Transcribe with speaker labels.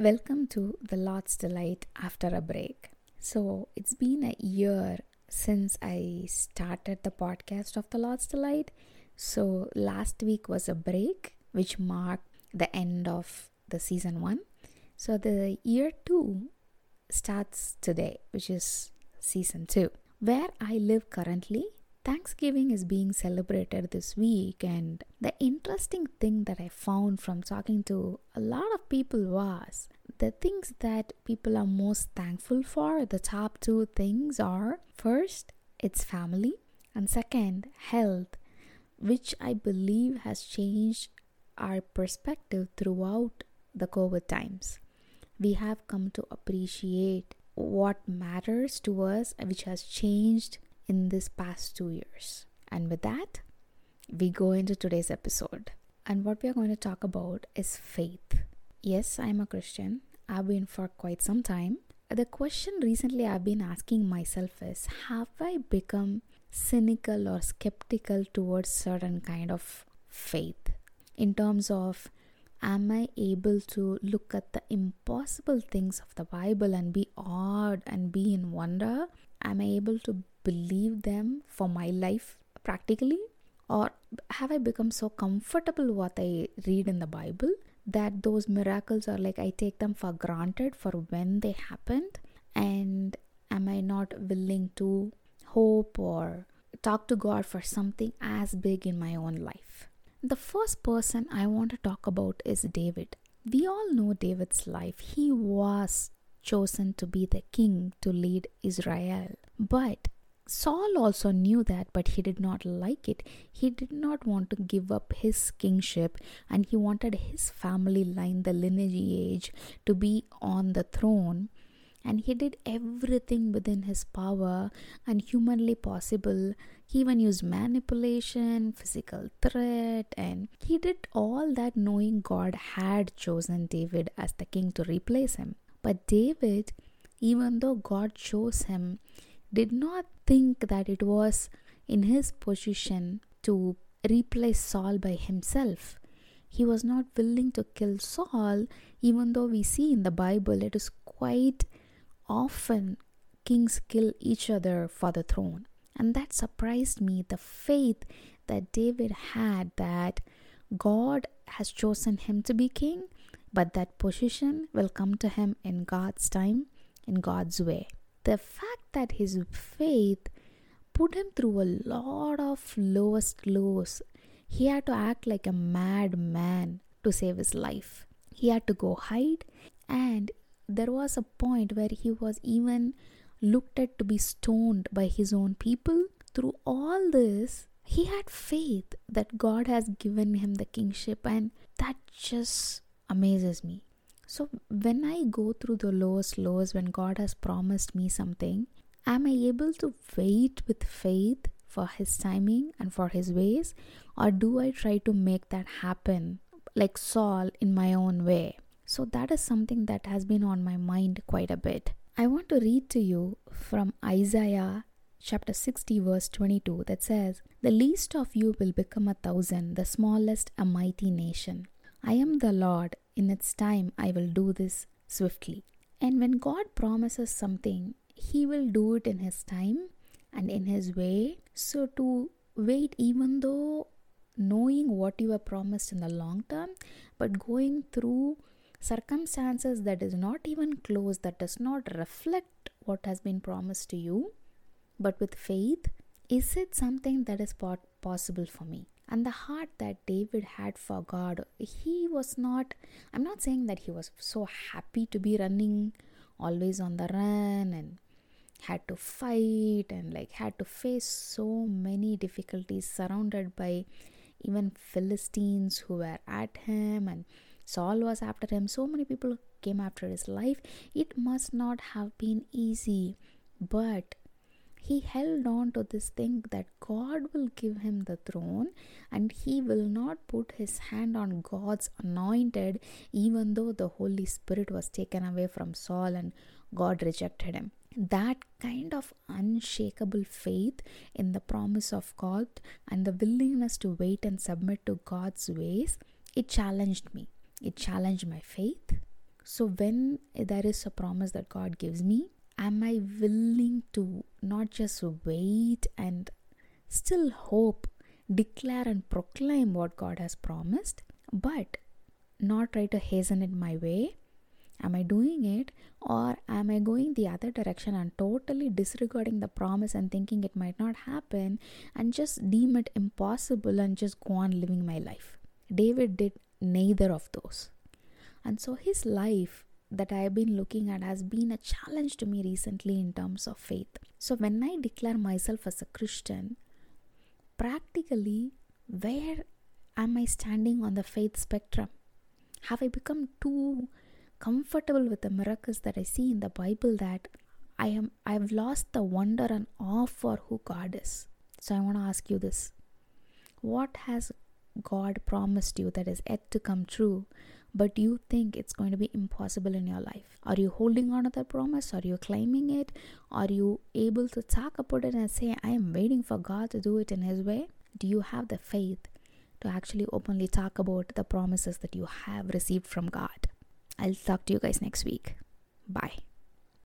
Speaker 1: Welcome to the Lord's Delight after a break. So, it's been a year since I started the podcast of the Lord's Delight. So, last week was a break, which marked the end of the season one. So, the year two starts today, which is season two. Where I live currently, Thanksgiving is being celebrated this week, and the interesting thing that I found from talking to a lot of people was the things that people are most thankful for. The top two things are first, it's family, and second, health, which I believe has changed our perspective throughout the COVID times. We have come to appreciate what matters to us, which has changed in this past two years. And with that, we go into today's episode. And what we are going to talk about is faith. Yes, I'm a Christian. I've been for quite some time. The question recently I've been asking myself is have I become cynical or skeptical towards certain kind of faith in terms of am I able to look at the impossible things of the Bible and be awed and be in wonder? Am I able to believe them for my life practically? Or have I become so comfortable what I read in the Bible that those miracles are like I take them for granted for when they happened? And am I not willing to hope or talk to God for something as big in my own life? The first person I want to talk about is David. We all know David's life. He was chosen to be the king to lead Israel. But Saul also knew that, but he did not like it. He did not want to give up his kingship and he wanted his family line, the lineage, age, to be on the throne. And he did everything within his power and humanly possible. He even used manipulation, physical threat, and he did all that knowing God had chosen David as the king to replace him. But David, even though God chose him, did not think that it was in his position to replace Saul by himself. He was not willing to kill Saul, even though we see in the Bible it is quite often kings kill each other for the throne. And that surprised me the faith that David had that God has chosen him to be king, but that position will come to him in God's time, in God's way. The fact that his faith put him through a lot of lowest lows. He had to act like a madman to save his life. He had to go hide, and there was a point where he was even looked at to be stoned by his own people. Through all this, he had faith that God has given him the kingship, and that just amazes me. So, when I go through the lowest lows, when God has promised me something, am I able to wait with faith for His timing and for His ways, or do I try to make that happen like Saul in my own way? So, that is something that has been on my mind quite a bit. I want to read to you from Isaiah chapter 60, verse 22, that says, The least of you will become a thousand, the smallest a mighty nation. I am the Lord, in its time I will do this swiftly. And when God promises something, He will do it in His time and in His way. So to wait, even though knowing what you were promised in the long term, but going through circumstances that is not even close, that does not reflect what has been promised to you, but with faith, is it something that is possible for me? and the heart that David had for God, he was not, I'm not saying that he was so happy to be running always on the run and had to fight and like had to face so many difficulties surrounded by even Philistines who were at him and Saul was after him. So many people came after his life. It must not have been easy, but he held on to this thing that God will give him the throne and he will not put his hand on God's anointed, even though the Holy Spirit was taken away from Saul and God rejected him. That kind of unshakable faith in the promise of God and the willingness to wait and submit to God's ways, it challenged me. It challenged my faith. So, when there is a promise that God gives me, am I willing to not just wait and still hope, declare and proclaim what God has promised, but not try to hasten it my way? Am I doing it or am I going the other direction and totally disregarding the promise and thinking it might not happen and just deem it impossible and just go on living my life? David did neither of those. And so his life that I have been looking at has been a challenge to me recently in terms of faith. So when I declare myself as a Christian, practically, where am I standing on the faith spectrum? Have I become too comfortable with the miracles that I see in the Bible that I am I've lost the wonder and awe for who God is. So I want to ask you this. What has God promised you that is yet to come true but you think it's going to be impossible in your life? Are you holding on to that promise? Are you claiming it? Are you able to talk about it and say, I am waiting for God to do it in His way? Do you have the faith to actually openly talk about the promises that you have received from God? I'll talk to you guys next week. Bye.